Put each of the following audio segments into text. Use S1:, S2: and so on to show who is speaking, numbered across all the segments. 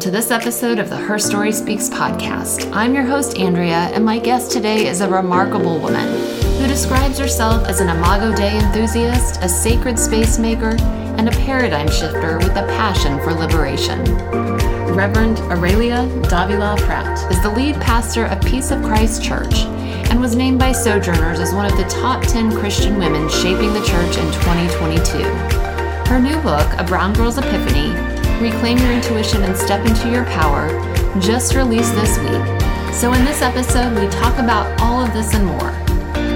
S1: to this episode of the Her Story Speaks podcast. I'm your host, Andrea, and my guest today is a remarkable woman who describes herself as an Imago Dei enthusiast, a sacred space maker, and a paradigm shifter with a passion for liberation. Reverend Aurelia Davila Pratt is the lead pastor of Peace of Christ Church and was named by Sojourners as one of the top 10 Christian women shaping the church in 2022. Her new book, A Brown Girl's Epiphany, Reclaim Your Intuition and Step into Your Power, just released this week. So, in this episode, we talk about all of this and more.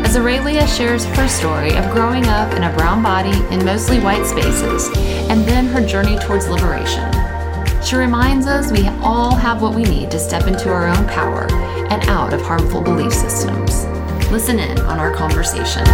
S1: As Aurelia shares her story of growing up in a brown body in mostly white spaces, and then her journey towards liberation. She reminds us we all have what we need to step into our own power and out of harmful belief systems. Listen in on our conversation.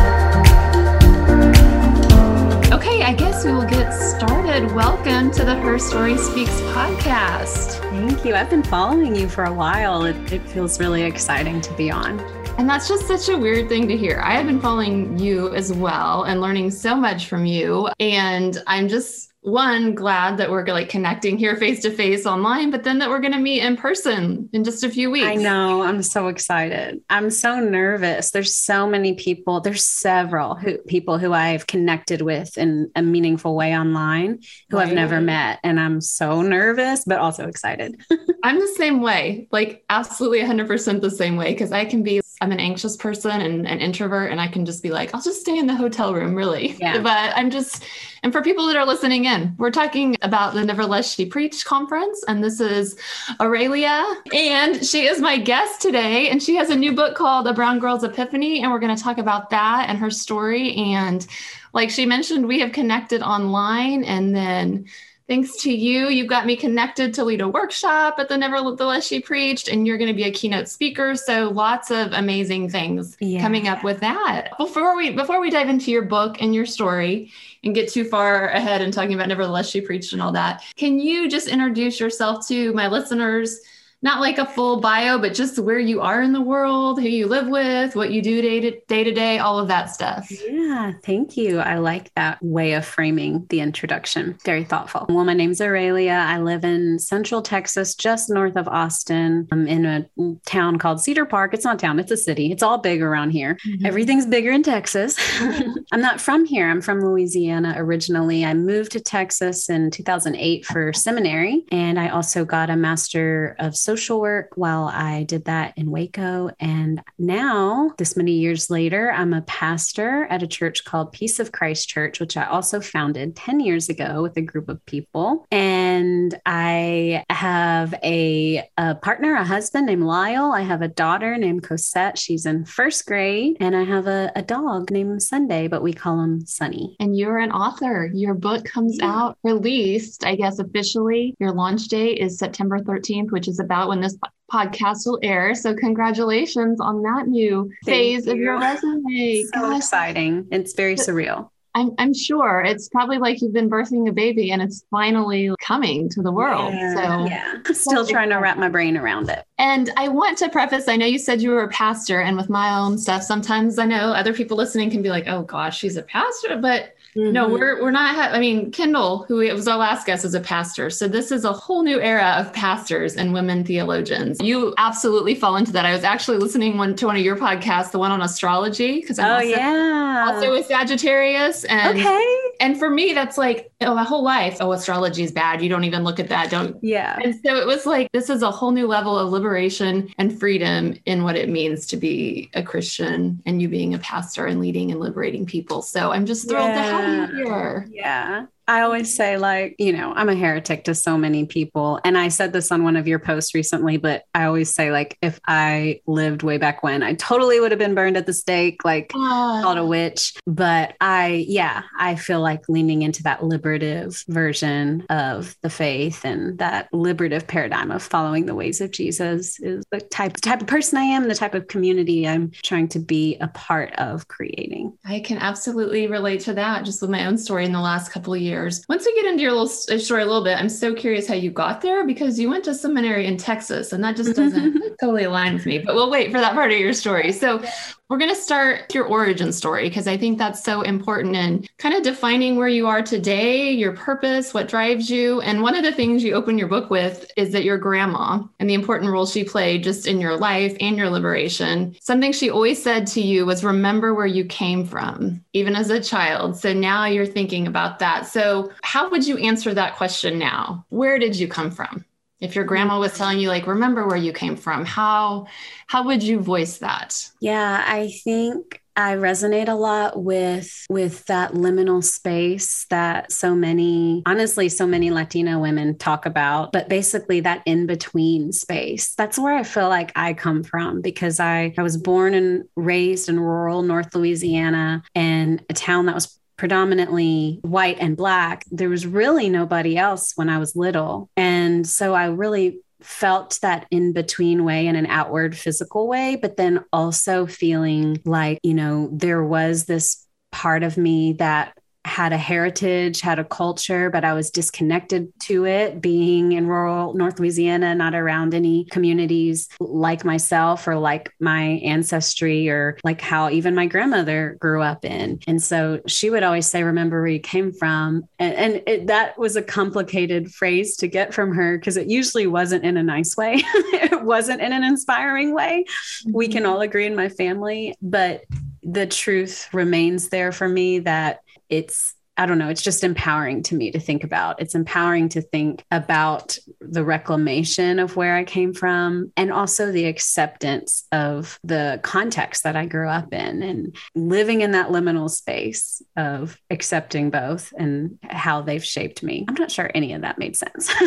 S1: Started. Welcome to the Her Story Speaks podcast.
S2: Thank you. I've been following you for a while. It, it, feels really exciting to be on.
S1: And that's just such a weird thing to hear. I have been following you as well and learning so much from you. And I'm just one glad that we're like connecting here face to face online but then that we're going to meet in person in just a few weeks.
S2: i know. I'm so excited. I'm so nervous. There's so many people there's several who, people who i've connected with in a meaningful way online who right. i've never met and i'm so nervous but also excited.
S1: I'm the same way. Like absolutely 100% the same way because i can be i'm an anxious person and an introvert and i can just be like i'll just stay in the hotel room really yeah. but i'm just and for people that are listening in, we're talking about the Nevertheless She Preached conference. And this is Aurelia. And she is my guest today. And she has a new book called A Brown Girl's Epiphany. And we're going to talk about that and her story. And like she mentioned, we have connected online and then thanks to you, you've got me connected to lead a workshop at the Nevertheless She Preached, and you're going to be a keynote speaker. So lots of amazing things yeah. coming up with that. Before we before we dive into your book and your story and get too far ahead and talking about Nevertheless She Preached and all that, can you just introduce yourself to my listeners? Not like a full bio, but just where you are in the world, who you live with, what you do day to day, to day all of that stuff.
S2: Yeah, thank you. I like that way of framing the introduction. Very thoughtful. Well, my name's Aurelia. I live in central Texas, just north of Austin. I'm in a town called Cedar Park. It's not a town, it's a city. It's all big around here. Mm-hmm. Everything's bigger in Texas. I'm not from here. I'm from Louisiana originally. I moved to Texas in 2008 for seminary, and I also got a master of social work while I did that in Waco. And now, this many years later, I'm a pastor at a church called Peace of Christ Church, which I also founded 10 years ago with a group of people. And I have a, a partner, a husband named Lyle. I have a daughter named Cosette. She's in first grade. And I have a, a dog named Sunday, but we call him Sunny.
S1: And you're an author. Your book comes yeah. out released, I guess, officially. Your launch date is September 13th, which is about out when this podcast will air. So congratulations on that new Thank phase you. of your resume.
S2: So Gosh. exciting. It's very surreal.
S1: I'm, I'm sure it's probably like you've been birthing a baby and it's finally coming to the world.
S2: Yeah, so yeah, still trying to wrap my brain around it.
S1: And I want to preface, I know you said you were a pastor and with my own stuff, sometimes I know other people listening can be like, oh gosh, she's a pastor, but Mm-hmm. No, we're we're not. Ha- I mean, Kendall, who it was our last guest, is a pastor. So this is a whole new era of pastors and women theologians. You absolutely fall into that. I was actually listening one to one of your podcasts, the one on astrology, because I'm
S2: oh
S1: also,
S2: yeah,
S1: also a Sagittarius, and
S2: okay.
S1: and for me, that's like oh, my whole life. Oh, astrology is bad. You don't even look at that. Don't.
S2: Yeah.
S1: And so it was like this is a whole new level of liberation and freedom in what it means to be a Christian and you being a pastor and leading and liberating people. So I'm just thrilled yeah. to have you here.
S2: Yeah. I always say, like, you know, I'm a heretic to so many people. And I said this on one of your posts recently, but I always say, like, if I lived way back when, I totally would have been burned at the stake, like, uh. called a witch. But I, yeah, I feel like leaning into that liberative version of the faith and that liberative paradigm of following the ways of Jesus is the type, type of person I am, the type of community I'm trying to be a part of creating.
S1: I can absolutely relate to that just with my own story in the last couple of years layers. Once we get into your little uh, story a little bit, I'm so curious how you got there because you went to seminary in Texas and that just doesn't totally align with me, but we'll wait for that part of your story. So we're going to start your origin story because I think that's so important in kind of defining where you are today, your purpose, what drives you. And one of the things you open your book with is that your grandma and the important role she played just in your life and your liberation. Something she always said to you was remember where you came from, even as a child. So now you're thinking about that. So, how would you answer that question now? Where did you come from? if your grandma was telling you like remember where you came from how how would you voice that
S2: yeah i think i resonate a lot with with that liminal space that so many honestly so many latino women talk about but basically that in between space that's where i feel like i come from because i i was born and raised in rural north louisiana and a town that was predominantly white and black, there was really nobody else when I was little. And so I really felt that in between way in an outward physical way, but then also feeling like, you know, there was this part of me that had a heritage, had a culture, but I was disconnected to it being in rural North Louisiana, not around any communities like myself or like my ancestry or like how even my grandmother grew up in. And so she would always say, Remember where you came from. And, and it, that was a complicated phrase to get from her because it usually wasn't in a nice way, it wasn't in an inspiring way. We can mm-hmm. all agree in my family, but the truth remains there for me that it's I don't know, it's just empowering to me to think about. It's empowering to think about the reclamation of where I came from and also the acceptance of the context that I grew up in and living in that liminal space of accepting both and how they've shaped me. I'm not sure any of that made sense.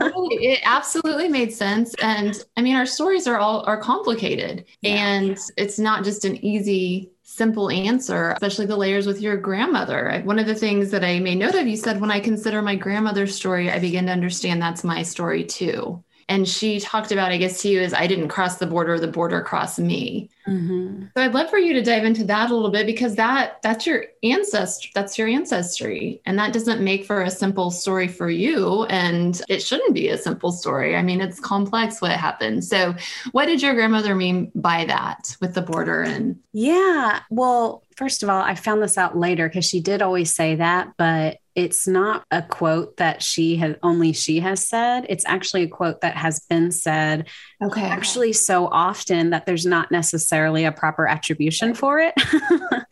S1: it absolutely made sense and I mean our stories are all are complicated yeah. and it's not just an easy simple answer, especially the layers with your grandmother. One of the things that I made note of, you said, when I consider my grandmother's story, I begin to understand that's my story too. And she talked about, I guess to you, is I didn't cross the border, the border crossed me. Mm-hmm. So I'd love for you to dive into that a little bit because that that's your ancestry, that's your ancestry. And that doesn't make for a simple story for you. And it shouldn't be a simple story. I mean, it's complex what happened. So what did your grandmother mean by that with the border and
S2: yeah. Well, first of all, I found this out later because she did always say that, but it's not a quote that she has only she has said. It's actually a quote that has been said okay. actually so often that there's not necessarily a proper attribution for it. right.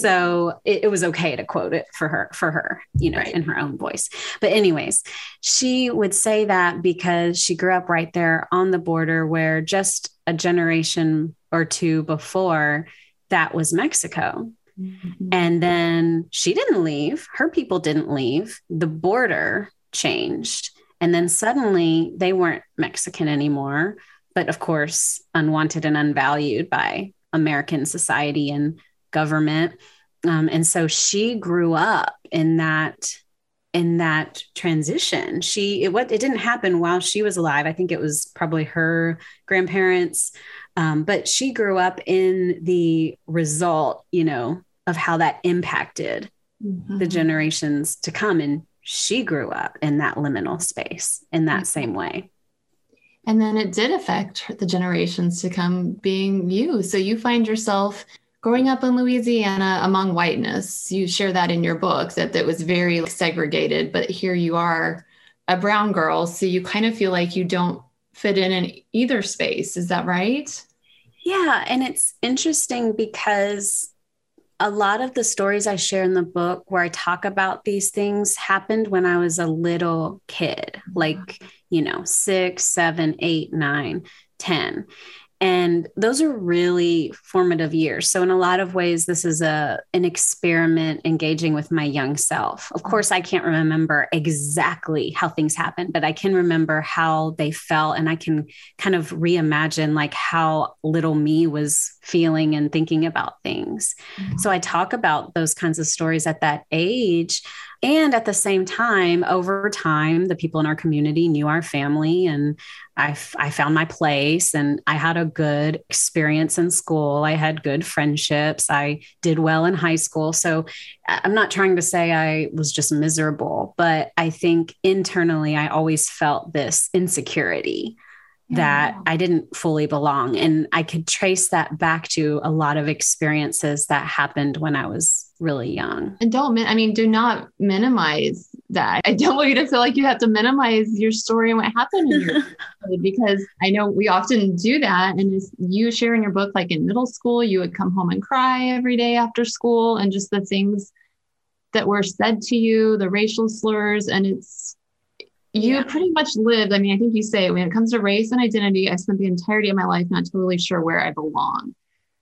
S2: So it, it, was okay to quote it for her, for her, you know, right. in her own voice. But anyways, she would say that because she grew up right there on the border where just a generation or two before that was Mexico. Mm-hmm. And then she didn't leave, her people didn't leave, the border changed. And then suddenly they weren't Mexican anymore, but of course, unwanted and unvalued by American society and government. Um, and so she grew up in that in that transition she it what it didn't happen while she was alive i think it was probably her grandparents um, but she grew up in the result, you know, of how that impacted mm-hmm. the generations to come. And she grew up in that liminal space in that mm-hmm. same way.
S1: And then it did affect the generations to come being you. So you find yourself growing up in Louisiana among whiteness. You share that in your book that that was very segregated, but here you are a brown girl. So you kind of feel like you don't fit in in either space. Is that right?
S2: Yeah. And it's interesting because a lot of the stories I share in the book where I talk about these things happened when I was a little kid, mm-hmm. like, you know, six, seven, eight, nine, ten and those are really formative years. So in a lot of ways this is a an experiment engaging with my young self. Of course i can't remember exactly how things happened but i can remember how they felt and i can kind of reimagine like how little me was feeling and thinking about things. Mm-hmm. so i talk about those kinds of stories at that age And at the same time, over time, the people in our community knew our family and I, I found my place and I had a good experience in school. I had good friendships. I did well in high school. So I'm not trying to say I was just miserable, but I think internally I always felt this insecurity that oh. I didn't fully belong. And I could trace that back to a lot of experiences that happened when I was really young.
S1: And don't, I mean, do not minimize that. I don't want you to feel like you have to minimize your story and what happened in your because I know we often do that. And you share in your book, like in middle school, you would come home and cry every day after school and just the things that were said to you, the racial slurs. And it's, you yeah. pretty much lived. I mean, I think you say when it comes to race and identity, I spent the entirety of my life not totally sure where I belong.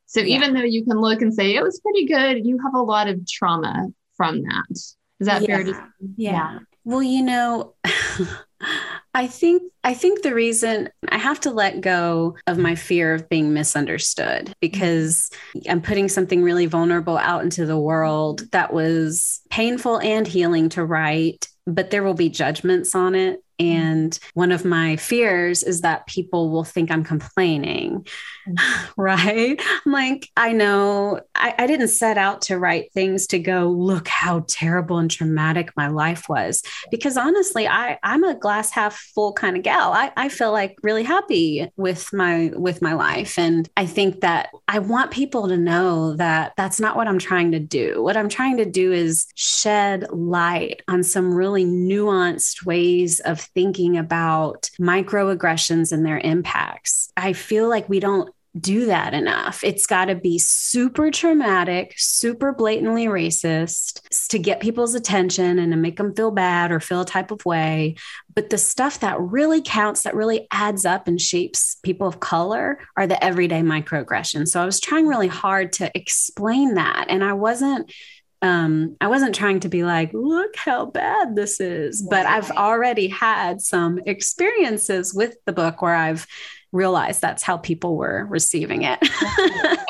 S1: So yeah. even though you can look and say it was pretty good, you have a lot of trauma from that. Is that
S2: yeah.
S1: fair to
S2: say? Yeah. Well, you know, I think I think the reason I have to let go of my fear of being misunderstood because I'm putting something really vulnerable out into the world that was painful and healing to write but there will be judgments on it. And one of my fears is that people will think I'm complaining, mm-hmm. right? I'm like, I know I, I, didn't set out to write things to go, look how terrible and traumatic my life was. Because honestly, I, I'm a glass half full kind of gal. I, I feel like really happy with my with my life. And I think that I want people to know that that's not what I'm trying to do. What I'm trying to do is shed light on some really nuanced ways of thinking about microaggressions and their impacts. I feel like we don't do that enough. It's got to be super traumatic, super blatantly racist to get people's attention and to make them feel bad or feel a type of way. But the stuff that really counts, that really adds up and shapes people of color are the everyday microaggressions. So I was trying really hard to explain that. And I wasn't um, I wasn't trying to be like, look how bad this is, but I've already had some experiences with the book where I've realized that's how people were receiving it.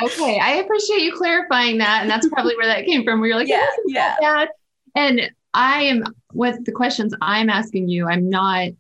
S1: okay. I appreciate you clarifying that. And that's probably where that came from. Where you're like, yeah, yeah. Bad. And I am with the questions I'm asking you, I'm not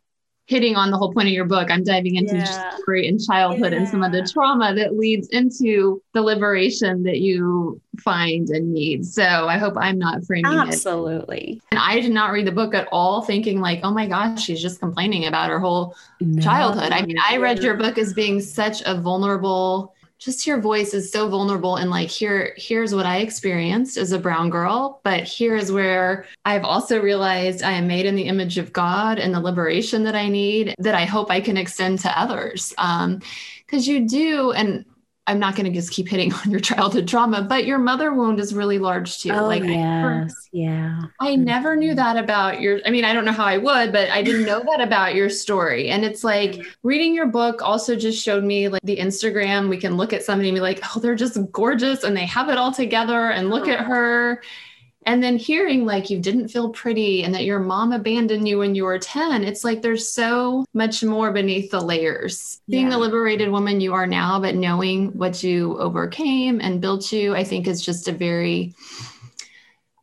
S1: hitting on the whole point of your book. I'm diving into yeah. story and childhood yeah. and some of the trauma that leads into the liberation that you find and need. So I hope I'm not framing
S2: Absolutely. it. Absolutely.
S1: And I did not read the book at all thinking like, oh my gosh, she's just complaining about her whole no. childhood. I mean, I read your book as being such a vulnerable just your voice is so vulnerable and like here here's what i experienced as a brown girl but here is where i've also realized i am made in the image of god and the liberation that i need that i hope i can extend to others. Um because you do and I'm not going to just keep hitting on your childhood trauma, but your mother wound is really large too.
S2: Oh, like, yes. I never, yeah.
S1: I never knew mm-hmm. that about your, I mean, I don't know how I would, but I didn't know that about your story. And it's like mm-hmm. reading your book also just showed me like the Instagram. We can look at somebody and be like, oh, they're just gorgeous and they have it all together and look at uh-huh. her and then hearing like you didn't feel pretty and that your mom abandoned you when you were 10 it's like there's so much more beneath the layers. Yeah. being the liberated woman you are now but knowing what you overcame and built you i think is just a very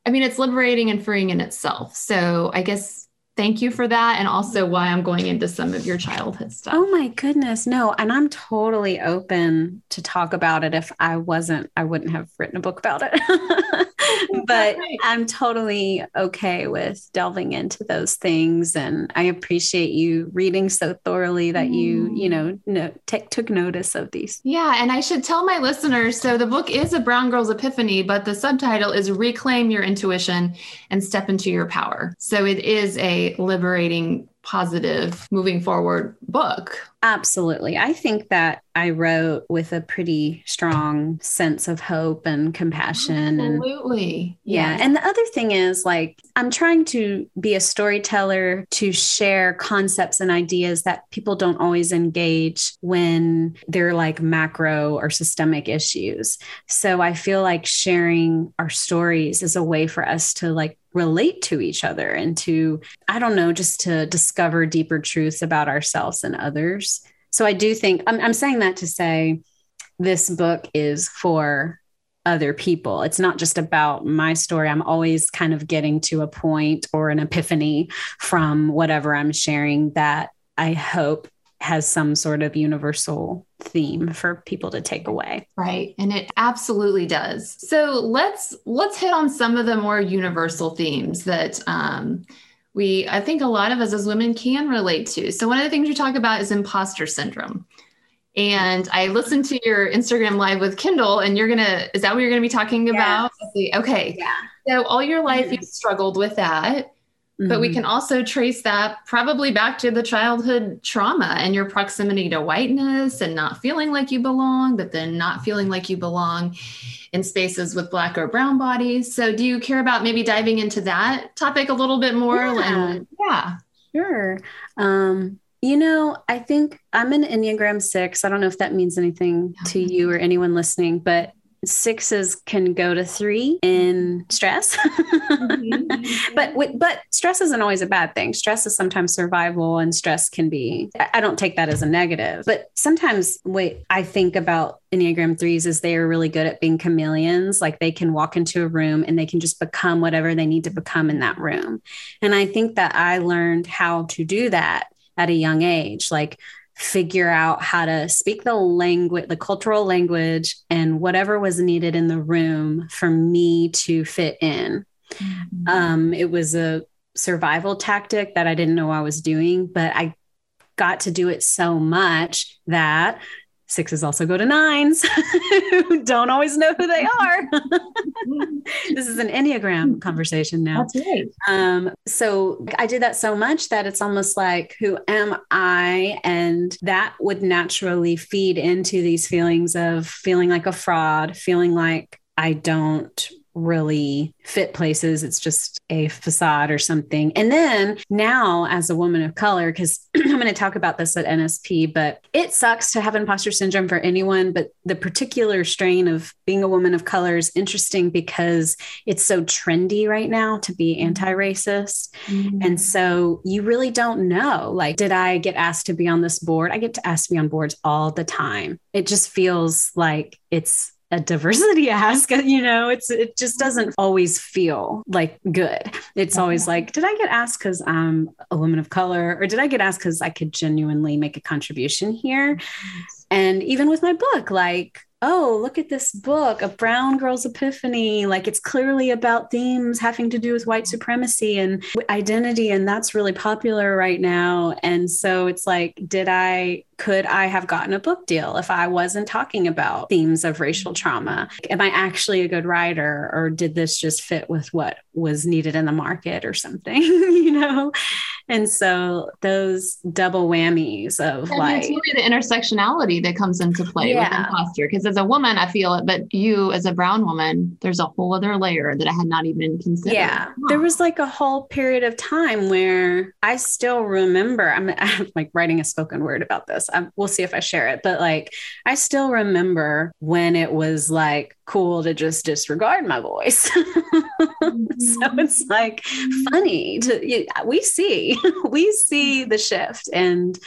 S1: i mean it's liberating and freeing in itself. So i guess thank you for that and also why i'm going into some of your childhood stuff.
S2: Oh my goodness no and i'm totally open to talk about it if i wasn't i wouldn't have written a book about it but i'm totally okay with delving into those things and i appreciate you reading so thoroughly that mm. you you know no, t- took notice of these.
S1: Yeah and i should tell my listeners so the book is a brown girl's epiphany but the subtitle is reclaim your intuition and step into your power. So it is a liberating, positive, moving forward book.
S2: Absolutely. I think that I wrote with a pretty strong sense of hope and compassion.
S1: Absolutely.
S2: And, yeah. And the other thing is, like, I'm trying to be a storyteller to share concepts and ideas that people don't always engage when they're like macro or systemic issues. So I feel like sharing our stories is a way for us to like relate to each other and to, I don't know, just to discover deeper truths about ourselves and others. So I do think I'm, I'm saying that to say this book is for other people. It's not just about my story. I'm always kind of getting to a point or an epiphany from whatever I'm sharing that I hope has some sort of universal theme for people to take away.
S1: Right. And it absolutely does. So let's let's hit on some of the more universal themes that um, we I think a lot of us as women can relate to. So one of the things you talk about is imposter syndrome. And I listened to your Instagram live with Kendall, and you're gonna, is that what you're gonna be talking about? Okay. Yeah. So all your life you've struggled with that. Mm-hmm. But we mm-hmm. can also trace that probably back to the childhood trauma and your proximity to whiteness and not feeling like you belong, but then not feeling like you belong in spaces with black or brown bodies. So, do you care about maybe diving into that topic a little bit more?
S2: Yeah,
S1: and,
S2: yeah. sure. Um, you know, I think I'm an Enneagram six. I don't know if that means anything to you or anyone listening, but sixes can go to three in stress. Mm-hmm. but but stress isn't always a bad thing. Stress is sometimes survival and stress can be i don't take that as a negative. But sometimes wait i think about enneagram threes is they are really good at being chameleons. Like they can walk into a room and they can just become whatever they need to become in that room. And i think that i learned how to do that at a young age. Like figure out how to speak the language, the cultural language, and whatever was needed in the room for me to fit in. Mm-hmm. Um, it was a survival tactic that I didn't know I was doing, but I got to do it so much that Sixes also go to nines who don't always know who they are. this is an Enneagram conversation now.
S1: That's right.
S2: Um, so I did that so much that it's almost like, who am I? And that would naturally feed into these feelings of feeling like a fraud, feeling like I don't really fit places. It's just a facade or something. And then now, as a woman of color, because I'm going to talk about this at NSP, but it sucks to have imposter syndrome for anyone. But the particular strain of being a woman of color is interesting because it's so trendy right now to be mm-hmm. anti racist. Mm-hmm. And so you really don't know like, did I get asked to be on this board? I get to ask to be on boards all the time. It just feels like it's a diversity ask you know it's it just doesn't always feel like good it's always like did i get asked because i'm a woman of color or did i get asked because i could genuinely make a contribution here and even with my book like oh, look at this book, A Brown Girl's Epiphany. Like it's clearly about themes having to do with white supremacy and identity. And that's really popular right now. And so it's like, did I, could I have gotten a book deal if I wasn't talking about themes of racial trauma? Am I actually a good writer or did this just fit with what was needed in the market or something, you know? And so those double whammies of and like
S1: really the intersectionality that comes into play yeah. with imposter. Because as a woman, I feel it, but you as a brown woman, there's a whole other layer that I had not even considered.
S2: Yeah. Huh. There was like a whole period of time where I still remember, I'm, I'm like writing a spoken word about this. I'm, we'll see if I share it, but like I still remember when it was like cool to just disregard my voice. mm-hmm. So it's like funny to, we see, we see the shift and,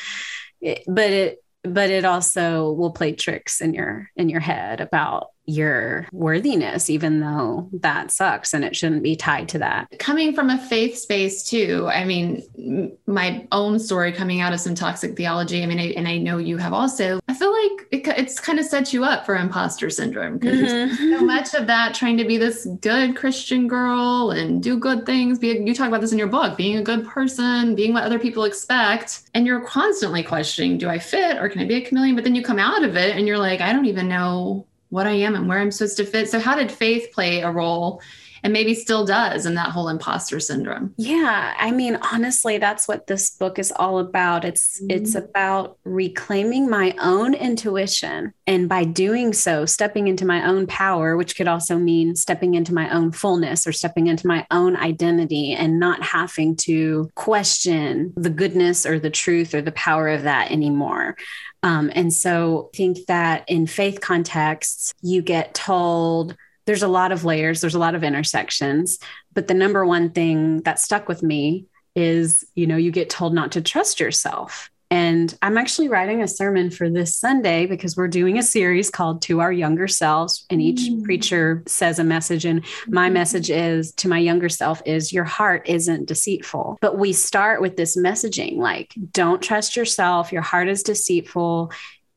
S2: it, but it, but it also will play tricks in your in your head about your worthiness, even though that sucks and it shouldn't be tied to that.
S1: Coming from a faith space, too, I mean, my own story coming out of some toxic theology, I mean, I, and I know you have also, I feel like it, it's kind of set you up for imposter syndrome because mm-hmm. so much of that trying to be this good Christian girl and do good things. Be, you talk about this in your book, being a good person, being what other people expect. And you're constantly questioning, do I fit or can I be a chameleon? But then you come out of it and you're like, I don't even know what I am and where I'm supposed to fit. So, how did faith play a role and maybe still does in that whole imposter syndrome?
S2: Yeah, I mean, honestly, that's what this book is all about. It's mm-hmm. it's about reclaiming my own intuition and by doing so, stepping into my own power, which could also mean stepping into my own fullness or stepping into my own identity and not having to question the goodness or the truth or the power of that anymore. Um, and so I think that in faith contexts, you get told there's a lot of layers, there's a lot of intersections. But the number one thing that stuck with me is, you know, you get told not to trust yourself And I'm actually writing a sermon for this Sunday because we're doing a series called To Our Younger Selves. And each mm. preacher says a message. And my mm-hmm. message is to my younger self is your heart isn't deceitful. But we start with this messaging like, don't trust yourself. Your heart is deceitful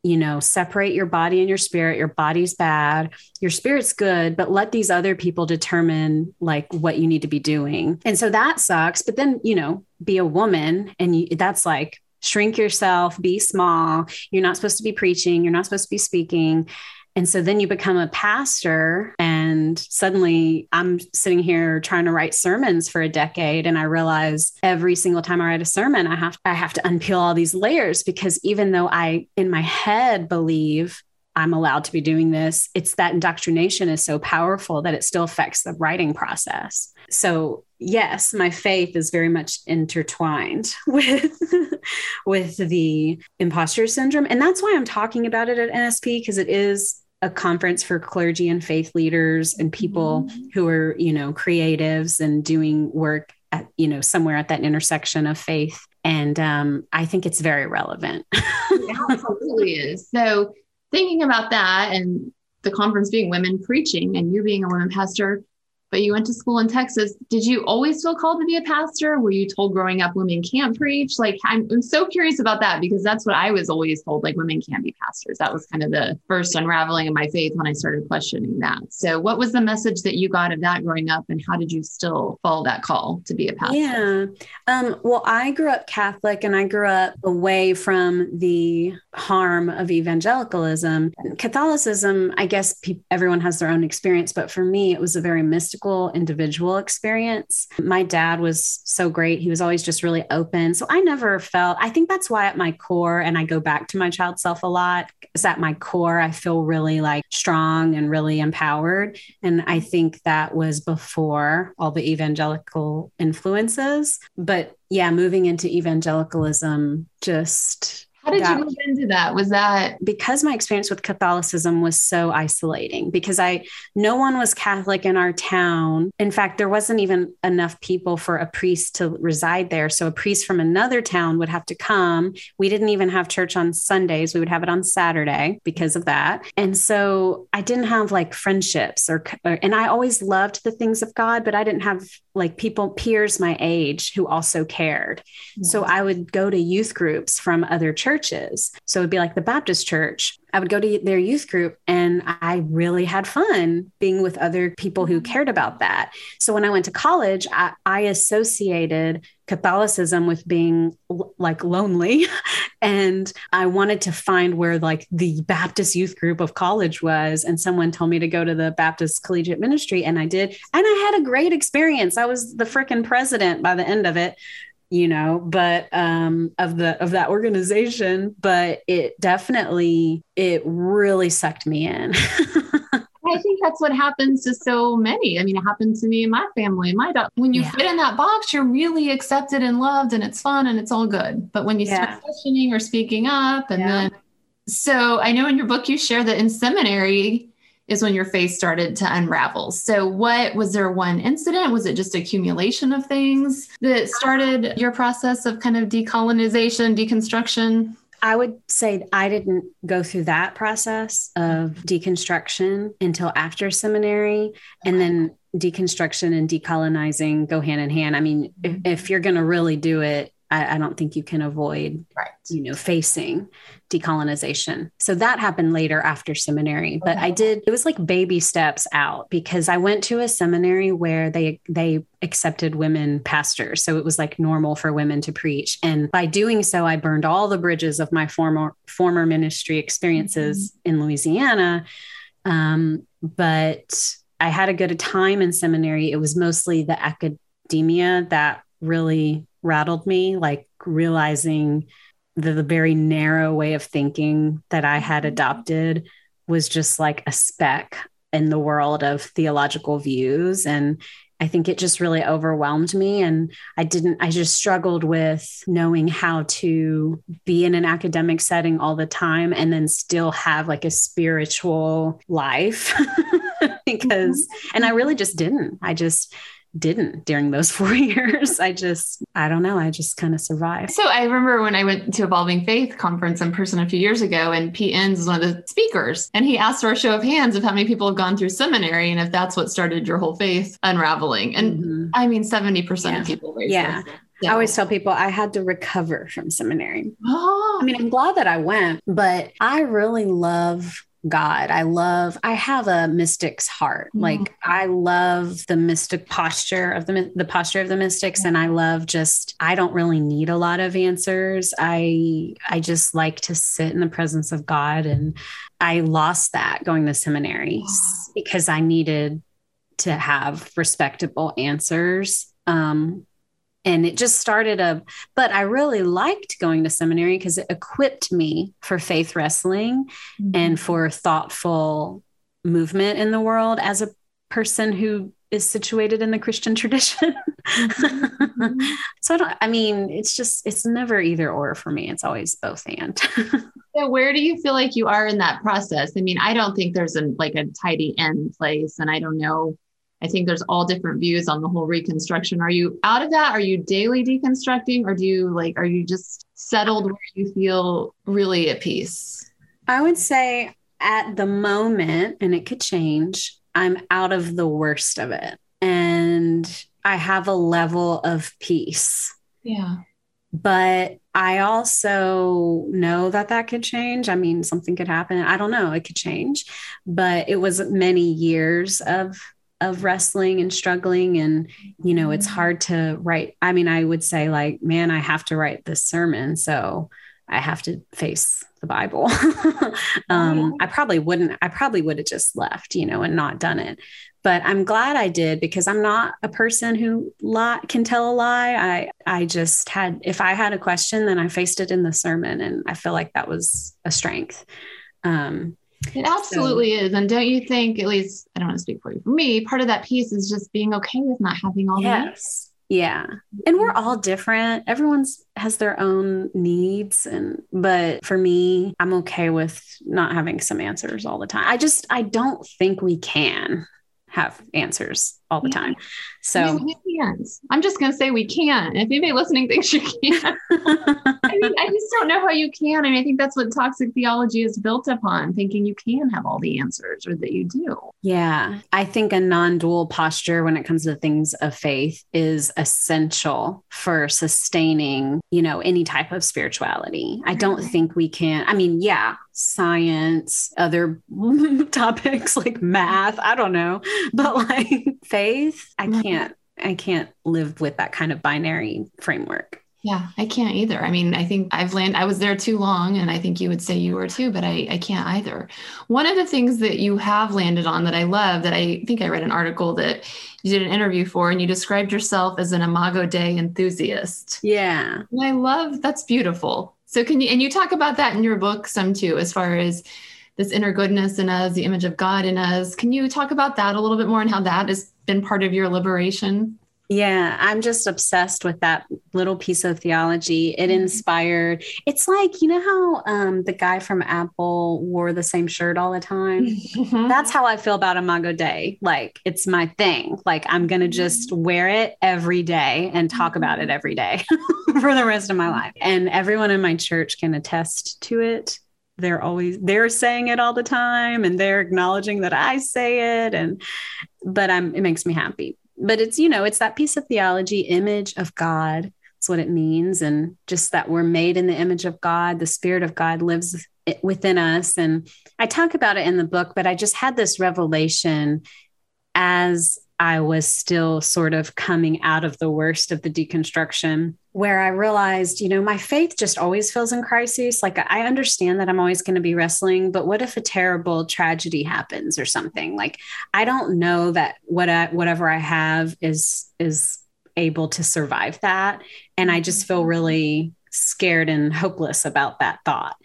S2: you know, separate your body and your spirit. Your body's bad, your spirit's good, but let these other people determine like what you need to be doing. And so that sucks. But then, you know, be a woman and you, that's like shrink yourself, be small. You're not supposed to be preaching, you're not supposed to be speaking. And so then you become a pastor, and suddenly I'm sitting here trying to write sermons for a decade. And I realize every single time I write a sermon, I have I have to unpeel all these layers because even though I in my head believe I'm allowed to be doing this, it's that indoctrination is so powerful that it still affects the writing process. So yes, my faith is very much intertwined with with the imposter syndrome. And that's why I'm talking about it at NSP because it is a conference for clergy and faith leaders and people mm-hmm. who are, you know, creatives and doing work at, you know, somewhere at that intersection of faith. And um, I think it's very relevant.
S1: it absolutely is. So thinking about that and the conference being women preaching and you being a women pastor, but you went to school in Texas. Did you always feel called to be a pastor? Were you told growing up women can't preach? Like, I'm, I'm so curious about that because that's what I was always told like, women can't be pastors. That was kind of the first unraveling of my faith when I started questioning that. So, what was the message that you got of that growing up, and how did you still follow that call to be a pastor?
S2: Yeah. Um, well, I grew up Catholic and I grew up away from the harm of evangelicalism. Catholicism, I guess pe- everyone has their own experience, but for me, it was a very mystical individual experience. My dad was so great. He was always just really open. So I never felt, I think that's why at my core, and I go back to my child self a lot, is at my core, I feel really like strong and really empowered. And I think that was before all the evangelical influences. But yeah, moving into evangelicalism just
S1: how did that, you move into that? Was that
S2: because my experience with Catholicism was so isolating because I no one was Catholic in our town. In fact, there wasn't even enough people for a priest to reside there. So a priest from another town would have to come. We didn't even have church on Sundays. We would have it on Saturday because of that. And so I didn't have like friendships or, or and I always loved the things of God, but I didn't have like people peers my age who also cared. Mm-hmm. So I would go to youth groups from other churches. So it'd be like the Baptist church. I would go to their youth group and I really had fun being with other people who mm-hmm. cared about that. So when I went to college, I, I associated Catholicism with being like lonely. and I wanted to find where like the Baptist youth group of college was. And someone told me to go to the Baptist Collegiate Ministry. And I did. And I had a great experience. I was the freaking president by the end of it you know but um of the of that organization but it definitely it really sucked me in
S1: I think that's what happens to so many. I mean, it happened to me and my family. My dog. When you yeah. fit in that box, you're really accepted and loved, and it's fun and it's all good. But when you yeah. start questioning or speaking up, and yeah. then, so I know in your book you share that in seminary, is when your face started to unravel. So, what was there one incident? Was it just accumulation of things that started your process of kind of decolonization, deconstruction?
S2: I would say I didn't go through that process of deconstruction until after seminary. And then deconstruction and decolonizing go hand in hand. I mean, if, mm-hmm. if you're going to really do it, I, I don't think you can avoid, right. you know, facing decolonization. So that happened later after seminary, but okay. I did. It was like baby steps out because I went to a seminary where they they accepted women pastors, so it was like normal for women to preach. And by doing so, I burned all the bridges of my former former ministry experiences mm-hmm. in Louisiana. Um, but I had a good time in seminary. It was mostly the academia that really rattled me, like realizing the, the very narrow way of thinking that I had mm-hmm. adopted was just like a speck in the world of theological views. And I think it just really overwhelmed me. And I didn't, I just struggled with knowing how to be in an academic setting all the time and then still have like a spiritual life because, mm-hmm. and I really just didn't. I just, didn't during those four years. I just, I don't know. I just kind of survived.
S1: So I remember when I went to Evolving Faith conference in person a few years ago, and Pete Enns was one of the speakers, and he asked for a show of hands of how many people have gone through seminary and if that's what started your whole faith unraveling. And mm-hmm. I mean, 70% yeah. of people raised.
S2: Yeah. So. I always tell people I had to recover from seminary. Oh. I mean, I'm glad that I went, but I really love God. I love, I have a mystic's heart. Mm-hmm. Like I love the mystic posture of the, the posture of the mystics. And I love just, I don't really need a lot of answers. I, I just like to sit in the presence of God. And I lost that going to seminary because I needed to have respectable answers. Um, and it just started a but i really liked going to seminary because it equipped me for faith wrestling mm-hmm. and for thoughtful movement in the world as a person who is situated in the christian tradition mm-hmm. so I, don't, I mean it's just it's never either or for me it's always both and
S1: so where do you feel like you are in that process i mean i don't think there's a like a tidy end place and i don't know I think there's all different views on the whole reconstruction. Are you out of that? Are you daily deconstructing or do you like, are you just settled where you feel really at peace?
S2: I would say at the moment, and it could change, I'm out of the worst of it. And I have a level of peace.
S1: Yeah.
S2: But I also know that that could change. I mean, something could happen. I don't know. It could change. But it was many years of of wrestling and struggling and you know it's hard to write. I mean i would say like man i have to write this sermon so i have to face the bible. Um, i probably wouldn't i probably would have just left you know and not done it. But i'm glad i did because i'm not a person who lie, can tell a lie. I i just had if i had a question then i faced it in the sermon and i feel like that was a strength. Um,
S1: it absolutely so, is. And don't you think, at least I don't want to speak for you, for me, part of that peace is just being okay with not having all yes. the answers.
S2: Yeah. And we're all mm-hmm. different. Everyone's has their own needs and but for me, I'm okay with not having some answers all the time. I just I don't think we can have answers all the time. So
S1: I'm just going to say we can't. If anybody listening thinks you can, I mean, I just don't know how you can. I mean, I think that's what toxic theology is built upon, thinking you can have all the answers or that you do.
S2: Yeah. I think a non dual posture when it comes to things of faith is essential for sustaining, you know, any type of spirituality. I don't think we can. I mean, yeah, science, other topics like math, I don't know, but like faith, I mm-hmm. can't I can't live with that kind of binary framework.
S1: Yeah, I can't either. I mean, I think I've landed, I was there too long, and I think you would say you were too, but I, I can't either. One of the things that you have landed on that I love, that I think I read an article that you did an interview for, and you described yourself as an Imago Dei enthusiast.
S2: Yeah.
S1: And I love that's beautiful. So, can you, and you talk about that in your book some too, as far as this inner goodness in us, the image of God in us. Can you talk about that a little bit more and how that has been part of your liberation?
S2: Yeah, I'm just obsessed with that little piece of theology. It mm-hmm. inspired. It's like, you know how um, the guy from Apple wore the same shirt all the time? Mm-hmm. That's how I feel about Imago Dei. Like, it's my thing. Like, I'm going to just wear it every day and talk about it every day for the rest of my life. And everyone in my church can attest to it they're always they're saying it all the time and they're acknowledging that I say it and but I'm it makes me happy. But it's you know, it's that piece of theology image of God. That's what it means and just that we're made in the image of God, the spirit of God lives within us and I talk about it in the book, but I just had this revelation as I was still sort of coming out of the worst of the deconstruction, where I realized, you know, my faith just always feels in crisis. Like I understand that I'm always going to be wrestling, but what if a terrible tragedy happens or something? Like I don't know that what I, whatever I have is is able to survive that, and I just feel mm-hmm. really scared and hopeless about that thought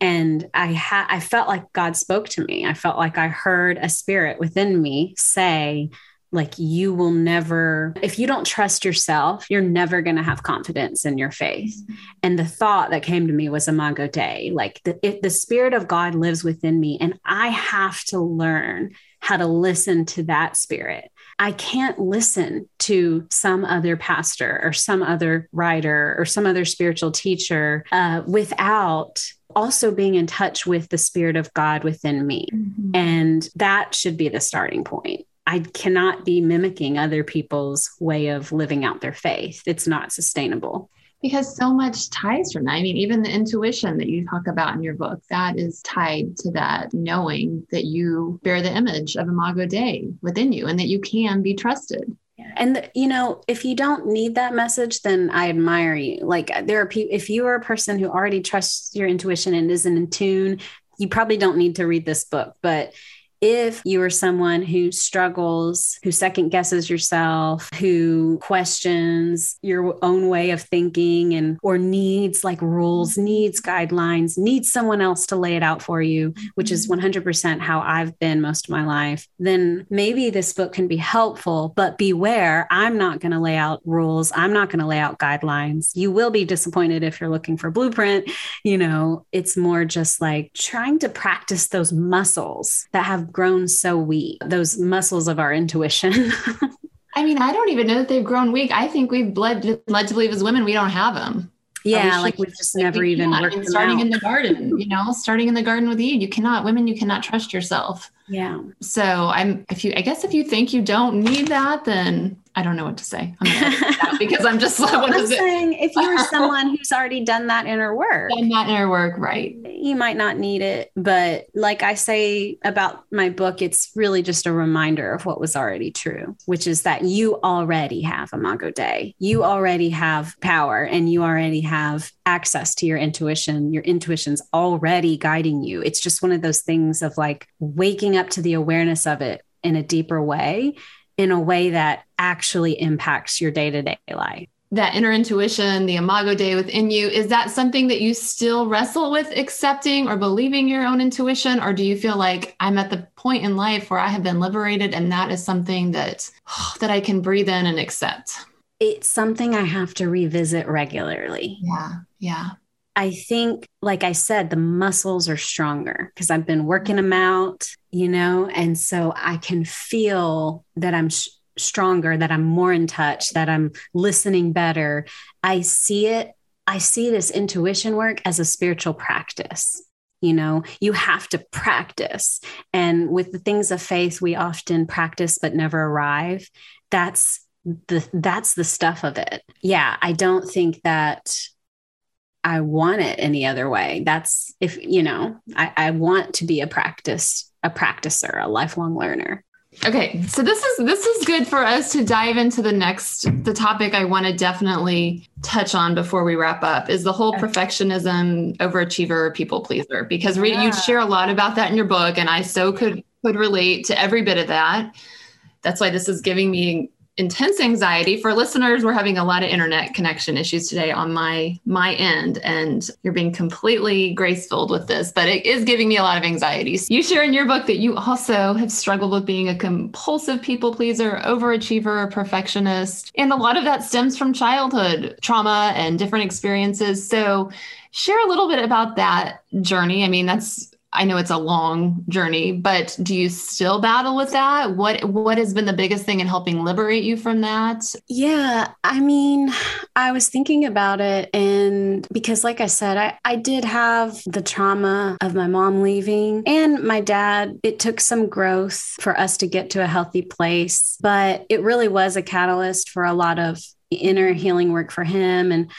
S2: and i had i felt like god spoke to me i felt like i heard a spirit within me say like you will never if you don't trust yourself you're never going to have confidence in your faith and the thought that came to me was imago dei like the, it, the spirit of god lives within me and i have to learn how to listen to that spirit. I can't listen to some other pastor or some other writer or some other spiritual teacher uh, without also being in touch with the spirit of God within me. Mm-hmm. And that should be the starting point. I cannot be mimicking other people's way of living out their faith. It's not sustainable
S1: because so much ties from that. I mean, even the intuition that you talk about in your book, that is tied to that knowing that you bear the image of Imago Dei within you and that you can be trusted.
S2: And you know, if you don't need that message, then I admire you. Like uh, there are people if you are a person who already trusts your intuition and isn't in tune, you probably don't need to read this book. But if you are someone who struggles, who second guesses yourself, who questions your own way of thinking and or needs like rules, needs guidelines, needs someone else to lay it out for you, which is 100% mm-hmm. how I've been most of my life, then maybe this book can be helpful, but beware, I'm not going to lay out rules, I'm not going to lay out guidelines. You will be disappointed if you're looking for blueprint, you know, it's more just like trying to practice those muscles that have grown so weak, those muscles of our intuition.
S1: I mean, I don't even know that they've grown weak. I think we've led, led to believe as women we don't have them.
S2: Yeah, we like we've just like never we even worked. Mean,
S1: starting in the garden, you know, starting in the garden with Eve, you cannot, women, you cannot trust yourself.
S2: Yeah.
S1: So I'm, if you, I guess if you think you don't need that, then I don't know what to say. I'm because I'm just
S2: well, I'm saying if you're someone who's already done that inner work,
S1: done that inner work, right?
S2: You might not need it, but like I say about my book, it's really just a reminder of what was already true, which is that you already have Imago Dei. You already have power, and you already have access to your intuition. Your intuition's already guiding you. It's just one of those things of like waking up to the awareness of it in a deeper way in a way that actually impacts your day to day life.
S1: That inner intuition, the imago Dei within you, is that something that you still wrestle with accepting or believing your own intuition? Or do you feel like I'm at the point in life where I have been liberated and that is something that, that I can breathe in and accept?
S2: It's something I have to revisit regularly.
S1: Yeah. Yeah.
S2: I think, like I said, the muscles are stronger because I've been working mm-hmm. them out, you know, and so I can feel that I'm sh- stronger, that I'm more in touch, that I'm listening better. I see it. I see this intuition work as a spiritual practice. You know, you have to practice. And with the things of faith, we often practice but never arrive. That's the that's the stuff of it. Yeah, I don't think that I want it any other way. That's if, you know, I, I want to be a practice, a practicer, a lifelong learner.
S1: Okay, so this is this is good for us to dive into the next the topic I want to definitely touch on before we wrap up is the whole perfectionism, overachiever, people pleaser because yeah. you share a lot about that in your book and I so could could relate to every bit of that. That's why this is giving me intense anxiety. For listeners we're having a lot of internet connection issues today on my my end and you're being completely grace filled with this but it is giving me a lot of anxiety. You share in your book that you also have struggled with being a compulsive people pleaser overachiever perfectionist and a lot of that stems from childhood trauma and different experiences. So share a little bit about that journey. I mean that's I know it's a long journey, but do you still battle with that? What what has been the biggest thing in helping liberate you from that?
S2: Yeah, I mean, I was thinking about it and because like I said, I, I did have the trauma of my mom leaving and my dad. It took some growth for us to get to a healthy place, but it really was a catalyst for a lot of inner healing work for him and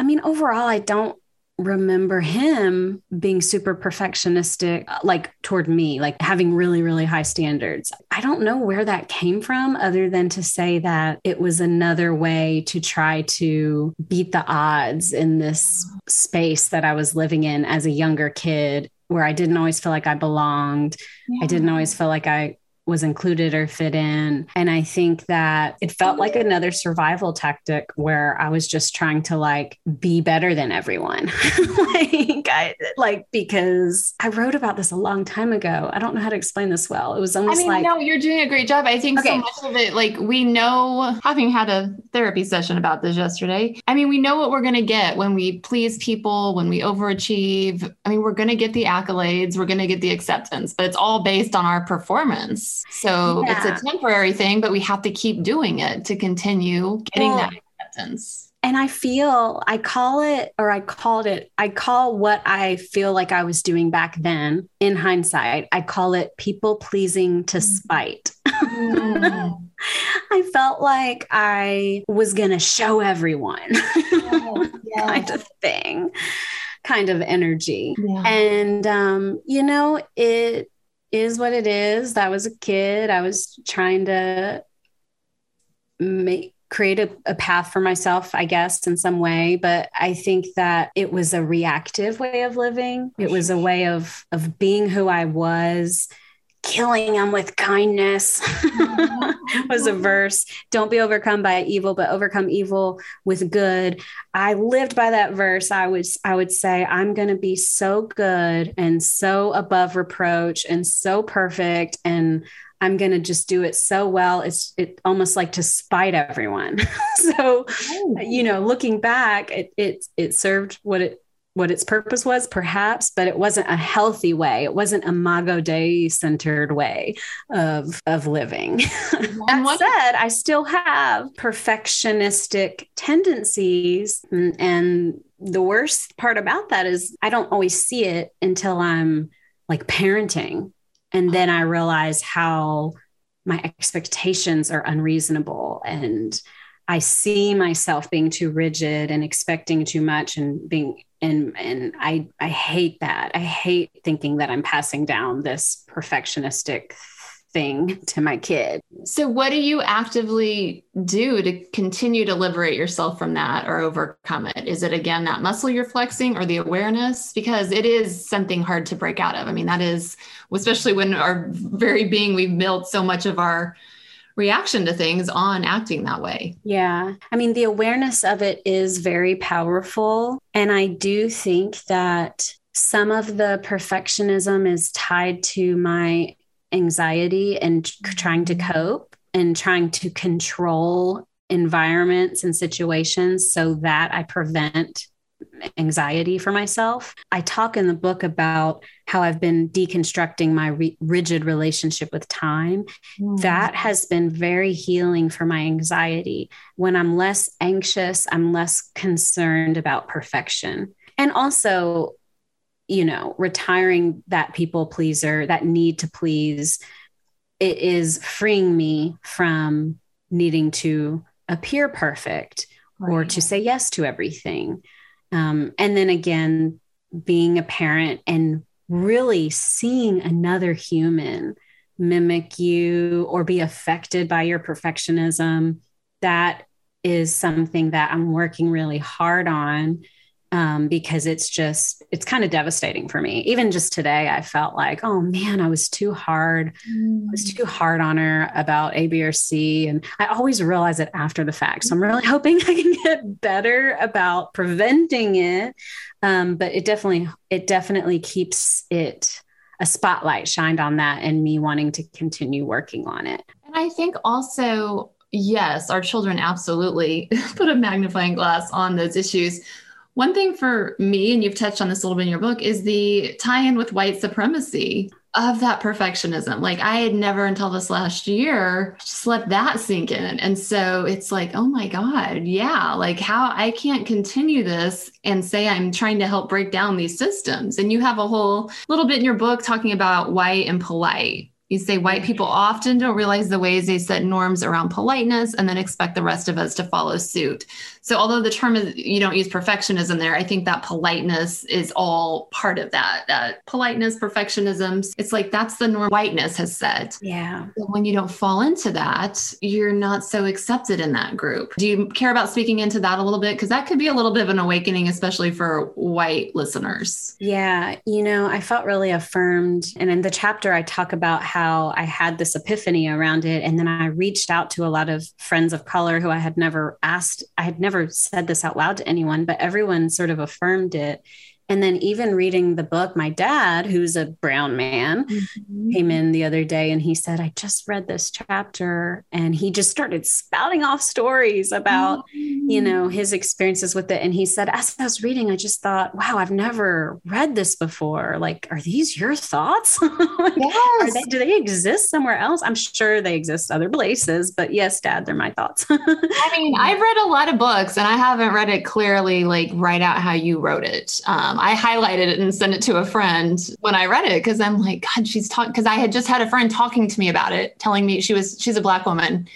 S2: I mean, overall, I don't remember him being super perfectionistic, like toward me, like having really, really high standards. I don't know where that came from, other than to say that it was another way to try to beat the odds in this space that I was living in as a younger kid, where I didn't always feel like I belonged. Yeah. I didn't always feel like I was included or fit in. And I think that it felt like another survival tactic where I was just trying to like be better than everyone. like I like because I wrote about this a long time ago. I don't know how to explain this well. It was almost I mean, like
S1: no, you're doing a great job. I think okay. so much of it, like we know having had a therapy session about this yesterday, I mean, we know what we're going to get when we please people, when we overachieve. I mean, we're going to get the accolades, we're going to get the acceptance, but it's all based on our performance. So yeah. it's a temporary thing, but we have to keep doing it to continue getting well, that acceptance
S2: and I feel I call it, or I called it, I call what I feel like I was doing back then in hindsight, I call it people pleasing to mm. spite. Mm. I felt like I was going to show everyone yeah, yeah. kind of thing, kind of energy. Yeah. And, um, you know, it is what it is. That was a kid. I was trying to make create a, a, path for myself, I guess, in some way. But I think that it was a reactive way of living. It was a way of of being who I was. Killing them with kindness was a verse. Don't be overcome by evil, but overcome evil with good. I lived by that verse. I would I would say I'm going to be so good and so above reproach and so perfect and I'm going to just do it so well. It's it almost like to spite everyone. so, you know, looking back, it, it it served what it what its purpose was, perhaps, but it wasn't a healthy way. It wasn't an Imago Dei centered way of of living. that what- said, I still have perfectionistic tendencies, and, and the worst part about that is I don't always see it until I'm like parenting and then I realize how my expectations are unreasonable and I see myself being too rigid and expecting too much and being and and I I hate that. I hate thinking that I'm passing down this perfectionistic thing to my kid.
S1: So, what do you actively do to continue to liberate yourself from that or overcome it? Is it again that muscle you're flexing or the awareness? Because it is something hard to break out of. I mean, that is, especially when our very being, we've built so much of our reaction to things on acting that way.
S2: Yeah. I mean, the awareness of it is very powerful. And I do think that some of the perfectionism is tied to my anxiety and trying to mm-hmm. cope and trying to control environments and situations so that I prevent anxiety for myself. I talk in the book about how I've been deconstructing my re- rigid relationship with time. Mm. That has been very healing for my anxiety. When I'm less anxious, I'm less concerned about perfection. And also, you know, retiring that people pleaser, that need to please, it is freeing me from needing to appear perfect right. or to say yes to everything. Um, and then again, being a parent and really seeing another human mimic you or be affected by your perfectionism, that is something that I'm working really hard on um, because it's just it's kind of devastating for me. Even just today, I felt like, oh man, I was too hard. Mm. I was too hard on her about A, B, or C, and I always realize it after the fact. So I'm really hoping I can get better about preventing it. Um, but it definitely it definitely keeps it a spotlight shined on that, and me wanting to continue working on it.
S1: And I think also. Yes, our children absolutely put a magnifying glass on those issues one thing for me, and you've touched on this a little bit in your book, is the tie in with white supremacy of that perfectionism. Like I had never until this last year just let that sink in. And so it's like, oh my God, yeah, like how I can't continue this and say I'm trying to help break down these systems. And you have a whole little bit in your book talking about white and polite you say white people often don't realize the ways they set norms around politeness and then expect the rest of us to follow suit. So, although the term is, you don't use perfectionism there, I think that politeness is all part of that. That politeness, perfectionism, it's like that's the norm whiteness has set.
S2: Yeah.
S1: But when you don't fall into that, you're not so accepted in that group. Do you care about speaking into that a little bit? Because that could be a little bit of an awakening, especially for white listeners.
S2: Yeah. You know, I felt really affirmed. And in the chapter, I talk about how how I had this epiphany around it. And then I reached out to a lot of friends of color who I had never asked, I had never said this out loud to anyone, but everyone sort of affirmed it. And then even reading the book, my dad, who's a brown man, mm-hmm. came in the other day and he said, I just read this chapter. And he just started spouting off stories about, mm-hmm. you know, his experiences with it. And he said, as I was reading, I just thought, wow, I've never read this before. Like, are these your thoughts? like, yes. They, do they exist somewhere else? I'm sure they exist other places, but yes, dad, they're my thoughts.
S1: I mean, I've read a lot of books and I haven't read it clearly, like write out how you wrote it. Um, I highlighted it and sent it to a friend when I read it because I'm like, God, she's talking. Because I had just had a friend talking to me about it, telling me she was she's a black woman,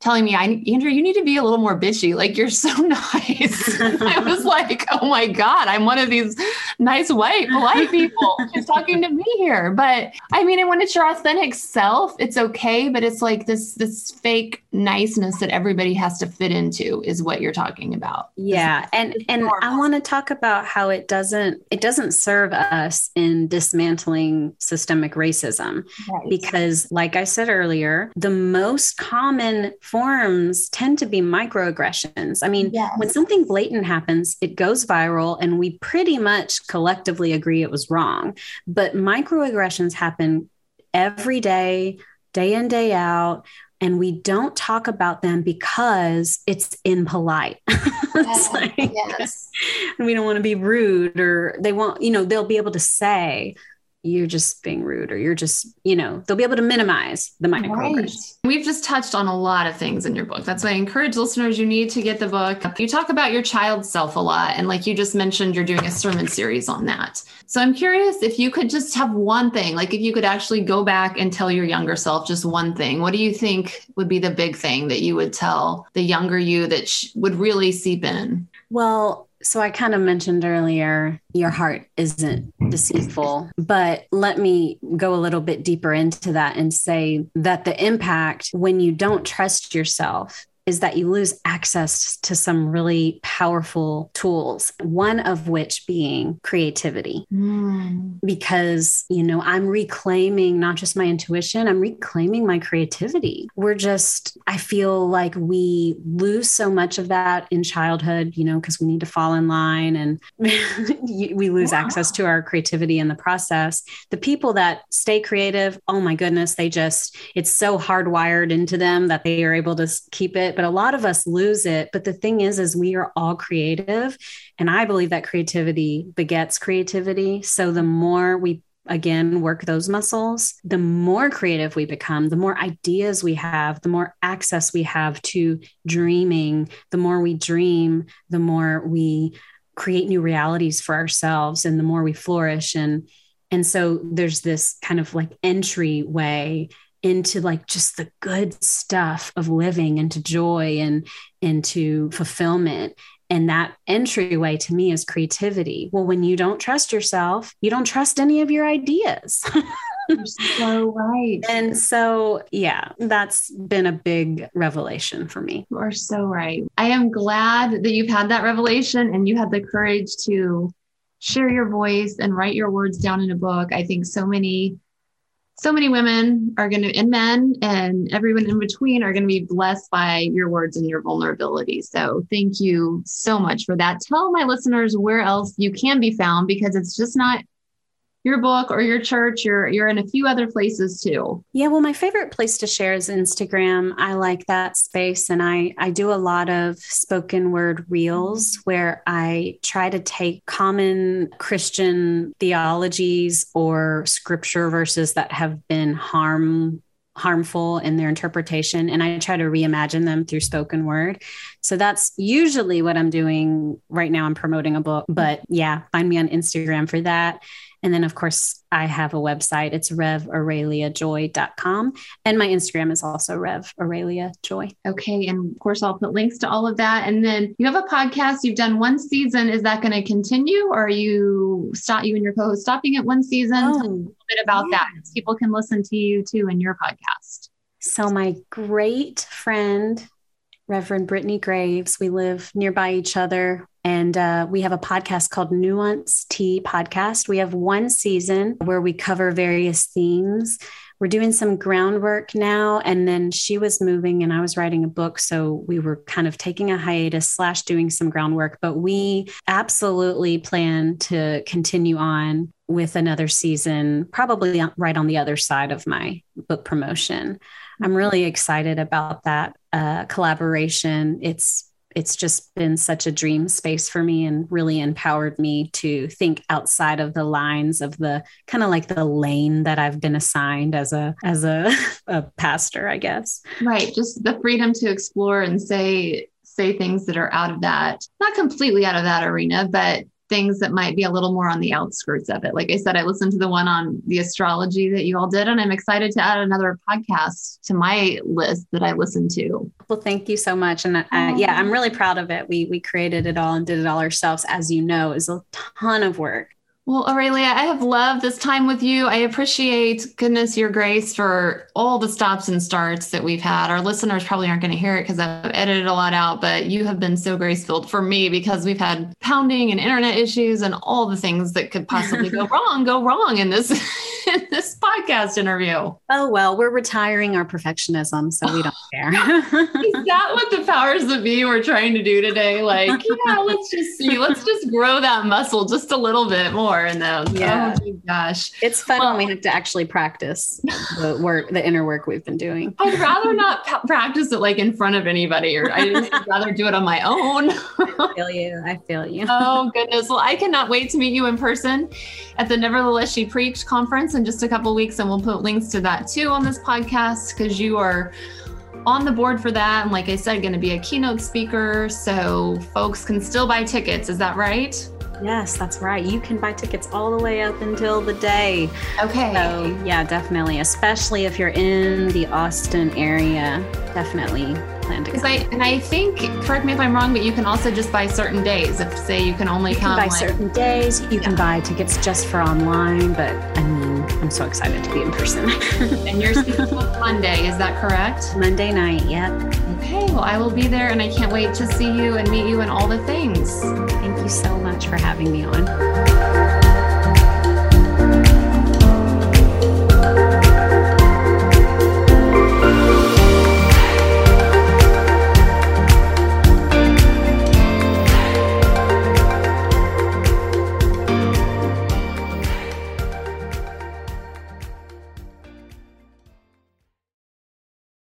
S1: telling me, I, Andrea, you need to be a little more bitchy. Like you're so nice. I was like, oh my God, I'm one of these nice white, polite people. She's talking to me here. But I mean, when it's your authentic self, it's okay. But it's like this this fake niceness that everybody has to fit into is what you're talking about.
S2: Yeah. and and I want to talk about how it doesn't it doesn't serve us in dismantling systemic racism. Right. Because like I said earlier, the most common forms tend to be microaggressions. I mean, yes. when something blatant happens, it goes viral and we pretty much collectively agree it was wrong. But microaggressions happen every day, day in, day out. And we don't talk about them because it's impolite. it's like, yes. we don't want to be rude, or they won't, you know, they'll be able to say, you're just being rude or you're just, you know, they'll be able to minimize the microaggressions.
S1: Right. We've just touched on a lot of things in your book. That's why I encourage listeners, you need to get the book. You talk about your child self a lot. And like you just mentioned, you're doing a sermon series on that. So I'm curious if you could just have one thing, like if you could actually go back and tell your younger self just one thing, what do you think would be the big thing that you would tell the younger you that sh- would really seep in?
S2: Well, so I kind of mentioned earlier, your heart isn't deceitful, but let me go a little bit deeper into that and say that the impact when you don't trust yourself is that you lose access to some really powerful tools, one of which being creativity. Mm. Because, you know, I'm reclaiming not just my intuition, I'm reclaiming my creativity. We're just, I feel like we lose so much of that in childhood, you know, because we need to fall in line and we lose access to our creativity in the process. The people that stay creative, oh my goodness, they just, it's so hardwired into them that they are able to keep it but a lot of us lose it. But the thing is is we are all creative and i believe that creativity begets creativity. So the more we again work those muscles the more creative we become the more ideas we have the more access we have to dreaming the more we dream the more we create new realities for ourselves and the more we flourish. And and so there's this kind of like entryway into like just the good stuff of living into joy and into fulfillment and that entryway to me is creativity well when you don't trust yourself you don't trust any of your ideas
S1: You're so right.
S2: And so, yeah, that's been a big revelation for me.
S1: You are so right. I am glad that you've had that revelation and you had the courage to share your voice and write your words down in a book. I think so many so many women are going to, and men and everyone in between are going to be blessed by your words and your vulnerability. So thank you so much for that. Tell my listeners where else you can be found because it's just not your book or your church you're you're in a few other places too.
S2: Yeah well my favorite place to share is instagram. I like that space and i i do a lot of spoken word reels where i try to take common christian theologies or scripture verses that have been harm harmful in their interpretation and i try to reimagine them through spoken word. So that's usually what i'm doing right now. I'm promoting a book but yeah find me on instagram for that and then, of course, I have a website. It's revaureliajoy.com. And my Instagram is also Rev Aurelia Joy.
S1: Okay. And of course, I'll put links to all of that. And then you have a podcast. You've done one season. Is that going to continue? Or are you stop you and your co-host stopping at one season? Oh, Tell a little bit about yeah. that. People can listen to you too in your podcast.
S2: So my great friend, Reverend Brittany Graves, we live nearby each other. And uh, we have a podcast called Nuance Tea Podcast. We have one season where we cover various themes. we're doing some groundwork now. And then she was moving and I was writing a book. So we were kind of taking a hiatus slash doing some groundwork, but we absolutely plan to continue on with another season, probably right on the other side of my book promotion. I'm really excited about that uh, collaboration. It's it's just been such a dream space for me and really empowered me to think outside of the lines of the kind of like the lane that I've been assigned as a as a, a pastor, I guess.
S1: Right, just the freedom to explore and say say things that are out of that, not completely out of that arena, but things that might be a little more on the outskirts of it. Like I said, I listened to the one on the astrology that you all did, and I'm excited to add another podcast to my list that I listened to.
S2: Well, thank you so much, and uh, yeah, I'm really proud of it. We we created it all and did it all ourselves, as you know, is a ton of work.
S1: Well, Aurelia, I have loved this time with you. I appreciate, goodness, your grace for all the stops and starts that we've had. Our listeners probably aren't going to hear it because I've edited a lot out, but you have been so grace filled for me because we've had pounding and internet issues and all the things that could possibly go wrong, go wrong in this in this podcast interview.
S2: Oh well, we're retiring our perfectionism, so we don't care.
S1: Is that what the powers that be were trying to do today? Like, yeah, let's just see, let's just grow that muscle just a little bit more more in those. Oh yeah. Oh gosh.
S2: It's fun well, when we have to actually practice the work, the inner work we've been doing.
S1: I'd rather not practice it like in front of anybody or I'd rather do it on my own.
S2: I feel you. I feel you.
S1: oh goodness. Well, I cannot wait to meet you in person at the Nevertheless She Preached conference in just a couple weeks. And we'll put links to that too on this podcast because you are on the board for that. And like I said, going to be a keynote speaker. So folks can still buy tickets. Is that right?
S2: Yes, that's right. You can buy tickets all the way up until the day.
S1: Okay.
S2: So, yeah, definitely, especially if you're in the Austin area, definitely plan to come.
S1: I, and I think, correct me if I'm wrong, but you can also just buy certain days. If, say, you can only
S2: you
S1: come.
S2: Can buy like, certain days. You yeah. can buy tickets just for online, but I mean, I'm so excited to be in person.
S1: and you're speaking Monday, is that correct?
S2: Monday night, yep.
S1: Okay, well, I will be there and I can't wait to see you and meet you and all the things.
S2: Thank you so much for having me on.